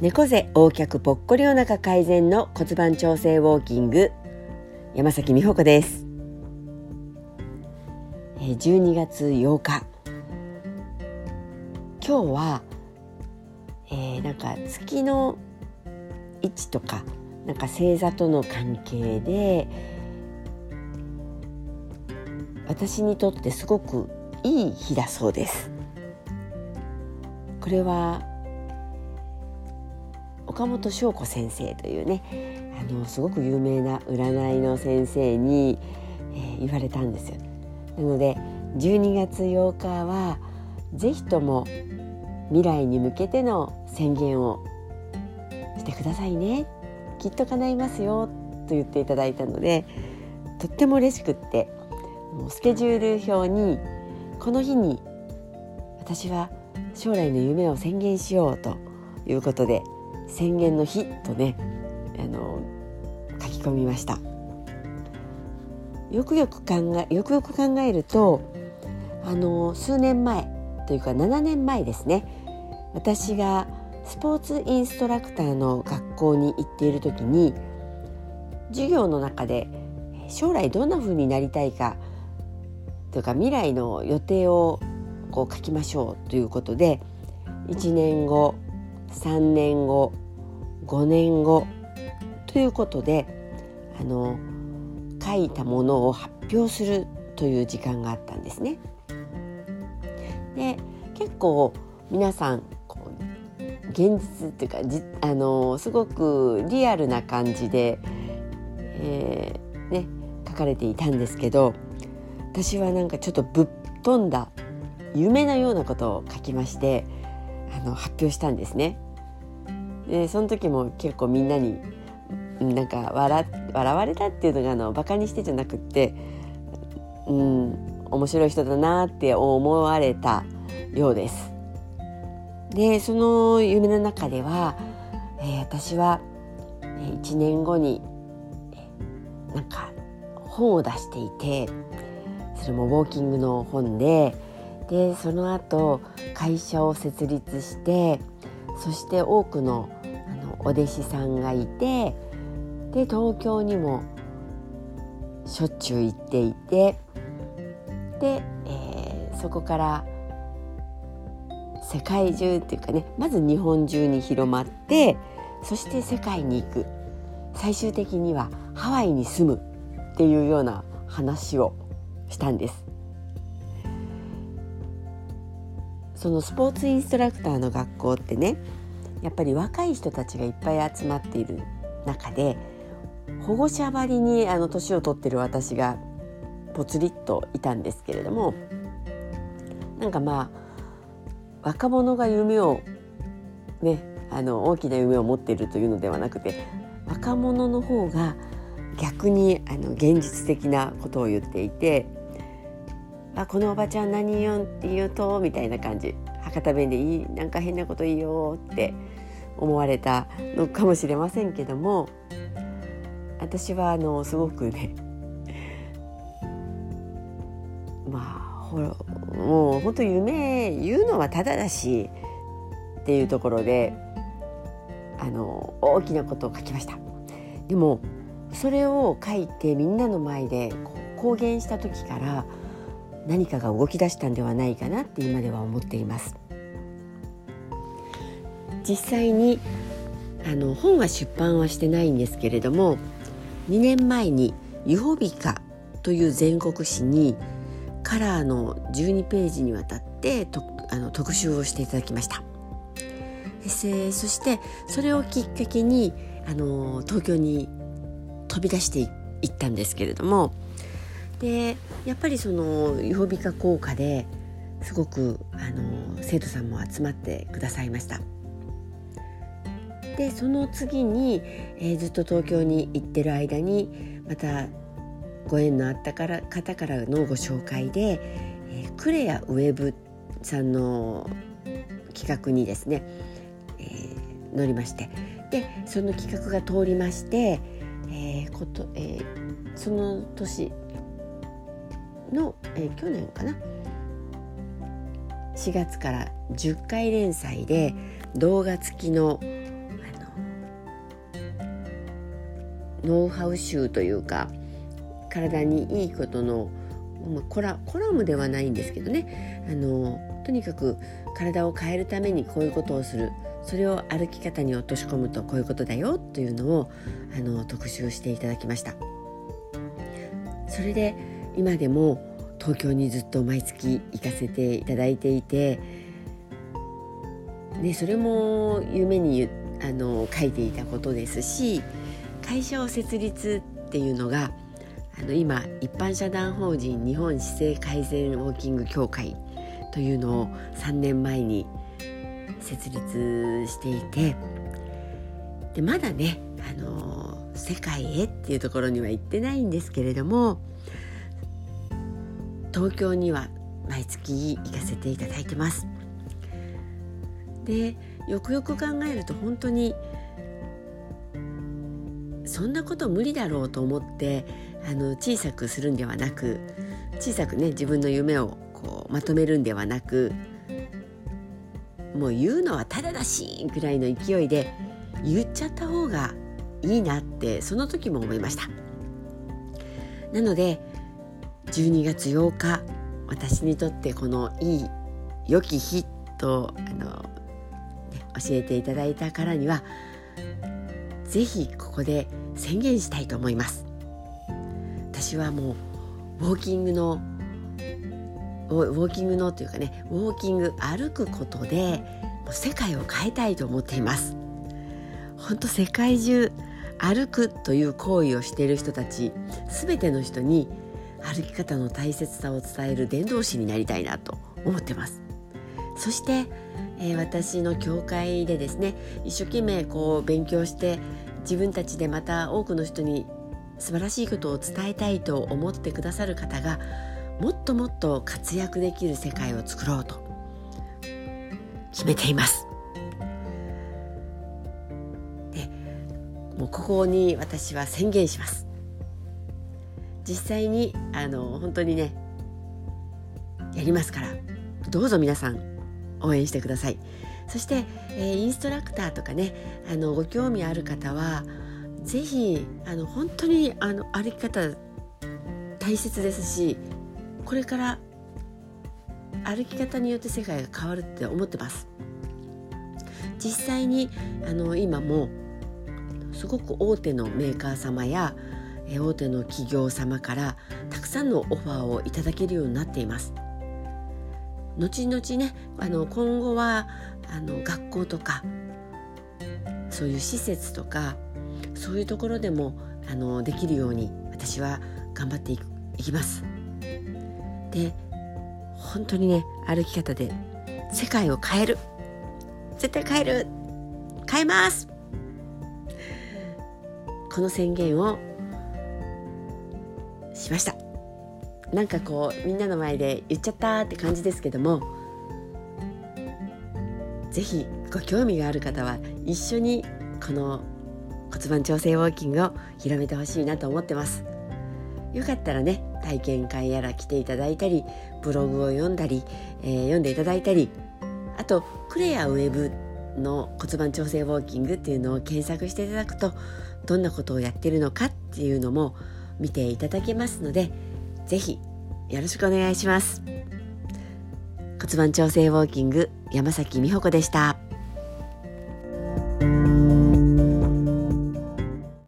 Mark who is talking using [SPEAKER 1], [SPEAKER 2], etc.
[SPEAKER 1] 猫背横脚ぽっこりお腹改善の骨盤調整ウォーキング。山崎美穂子です。12月8日。今日は、えー、なんか月の位置とかなんか星座との関係で私にとってすごくいい日だそうです。これは岡本翔子先生というねあのすごく有名な占いの先生に、えー、言われたんです。なので12月8日は是非とも未来に向けての宣言をしてくださいねきっと叶いますよと言っていただいたのでとっても嬉しくってもうスケジュール表にこの日に私は将来の夢を宣言しようということで宣言の日とねあの書き込みました。よくよく考えよくよく考えるとあの数年前というか7年前ですね。私がスポーツインストラクターの学校に行っている時に授業の中で将来どんな風になりたいかというか未来の予定をこう書きましょうということで1年後3年後5年後ということであの書いたものを発表するという時間があったんですね。で結構皆さんこう現実っていうかじあのすごくリアルな感じで、えー、ね、書かれていたんですけど私はなんかちょっとぶっ飛んだ夢のようなことを書きましてあの発表したんですね。でその時も結構みんなになんか笑笑われたっていうのがあのバカにしてじゃなくってうん面白い人だなって思われたようです。でその夢の中では、えー、私は1年後になんか本を出していてそれもウォーキングの本ででその後会社を設立してそして多くのあのお弟子さんがいてで東京にもしょっちゅう行っていてで、えー、そこから世界中っていうかねまず日本中に広まってそして世界に行く最終的にはハワイに住むっていうような話をしたんです。そのスポーツインストラクターの学校ってねやっぱり若い人たちがいっぱい集まっている中で保護者ばりにあの年を取ってる私がぽつりっといたんですけれどもなんかまあ若者が夢をねあの大きな夢を持っているというのではなくて若者の方が逆にあの現実的なことを言っていて「あこのおばちゃん何言うんって言うと」みたいな感じ。博多弁でいい？なんか変なこと言いよって思われたのかもしれませんけども私はあのすごくねまあほもう本当夢言うのはただだしっていうところであの大きなことを書きました。でもそれを書いてみんなの前で公言した時から何かが動き出したんではないかなって今では思っています。実際にあの本は出版はしてないんですけれども2年前に「ユホビカ」という全国誌にカラーの12ページにわたってとあの特集をしていただきました。そしてそれをきっかけにあの東京に飛び出していったんですけれどもでやっぱりそのユホビカ効果ですごくあの生徒さんも集まってくださいました。でその次に、えー、ずっと東京に行ってる間にまたご縁のあったから方からのご紹介で、えー、クレアウェブさんの企画にですね、えー、乗りましてでその企画が通りまして、えーことえー、その年の、えー、去年かな？4月から10回連載で動画付きのノウハウ集というか体にいいことの、まあ、コラコラムではないんですけどね。あのとにかく体を変えるためにこういうことをする。それを歩き方に落とし込むとこういうことだよというのをあの特集していただきました。それで今でも東京にずっと毎月行かせていただいていて、ね、それも夢にあの書いていたことですし会社を設立っていうのがあの今一般社団法人日本姿勢改善ウォーキング協会というのを3年前に設立していてでまだねあの世界へっていうところには行ってないんですけれども東京には毎月行かせていただいてます。でよくよく考えると本当にそんなこと無理だろうと思ってあの小さくするんではなく小さくね自分の夢をこうまとめるんではなくもう言うのはただだしぐらいの勢いで言っちゃった方がいいなってその時も思いましたなので12月8日私にとってこのいい良き日とあの、ね、教えていただいたからには是非ここで宣言したいと思います。私はもうウォーキングのウォーキングのというかねウォーキング歩くことで世界を変えたいと思っています。本当世界中歩くという行為をしている人たち全ての人に歩き方の大切さを伝える伝道師になりたいなと思ってますそして、えー、私の教会でですね一生懸命こう勉強して自分たちでまた多くの人に素晴らしいことを伝えたいと思ってくださる方がもっともっと活躍できる世界を作ろうと決めています。でもうここに私は宣言します。実際にあの本当にねやりますからどうぞ皆さん応援してください。そして、えー、インストラクターとかねあのご興味ある方は是非あの本当にあの歩き方大切ですしこれから歩き方によって世界が変わるって思ってます実際にあの今もすごく大手のメーカー様や大手の企業様からたくさんのオファーをいただけるようになっています。後々ねあの今後はあの学校とかそういう施設とかそういうところでもあのできるように私は頑張っていきます。で本当にね歩き方で世界を変える。絶対変える。変えます。この宣言をしました。なんかこうみんなの前で言っちゃったって感じですけども是非ご興味がある方は一緒にこの骨盤調整ウォーキングを広めてほしいなと思ってます。よかったらね体験会やら来ていただいたりブログを読んだり、えー、読んでいただいたりあとクレアウェブの骨盤調整ウォーキングっていうのを検索していただくとどんなことをやってるのかっていうのも見ていただけますので是非よろしくお願いします骨盤調整ウォーキング山崎美穂子でした。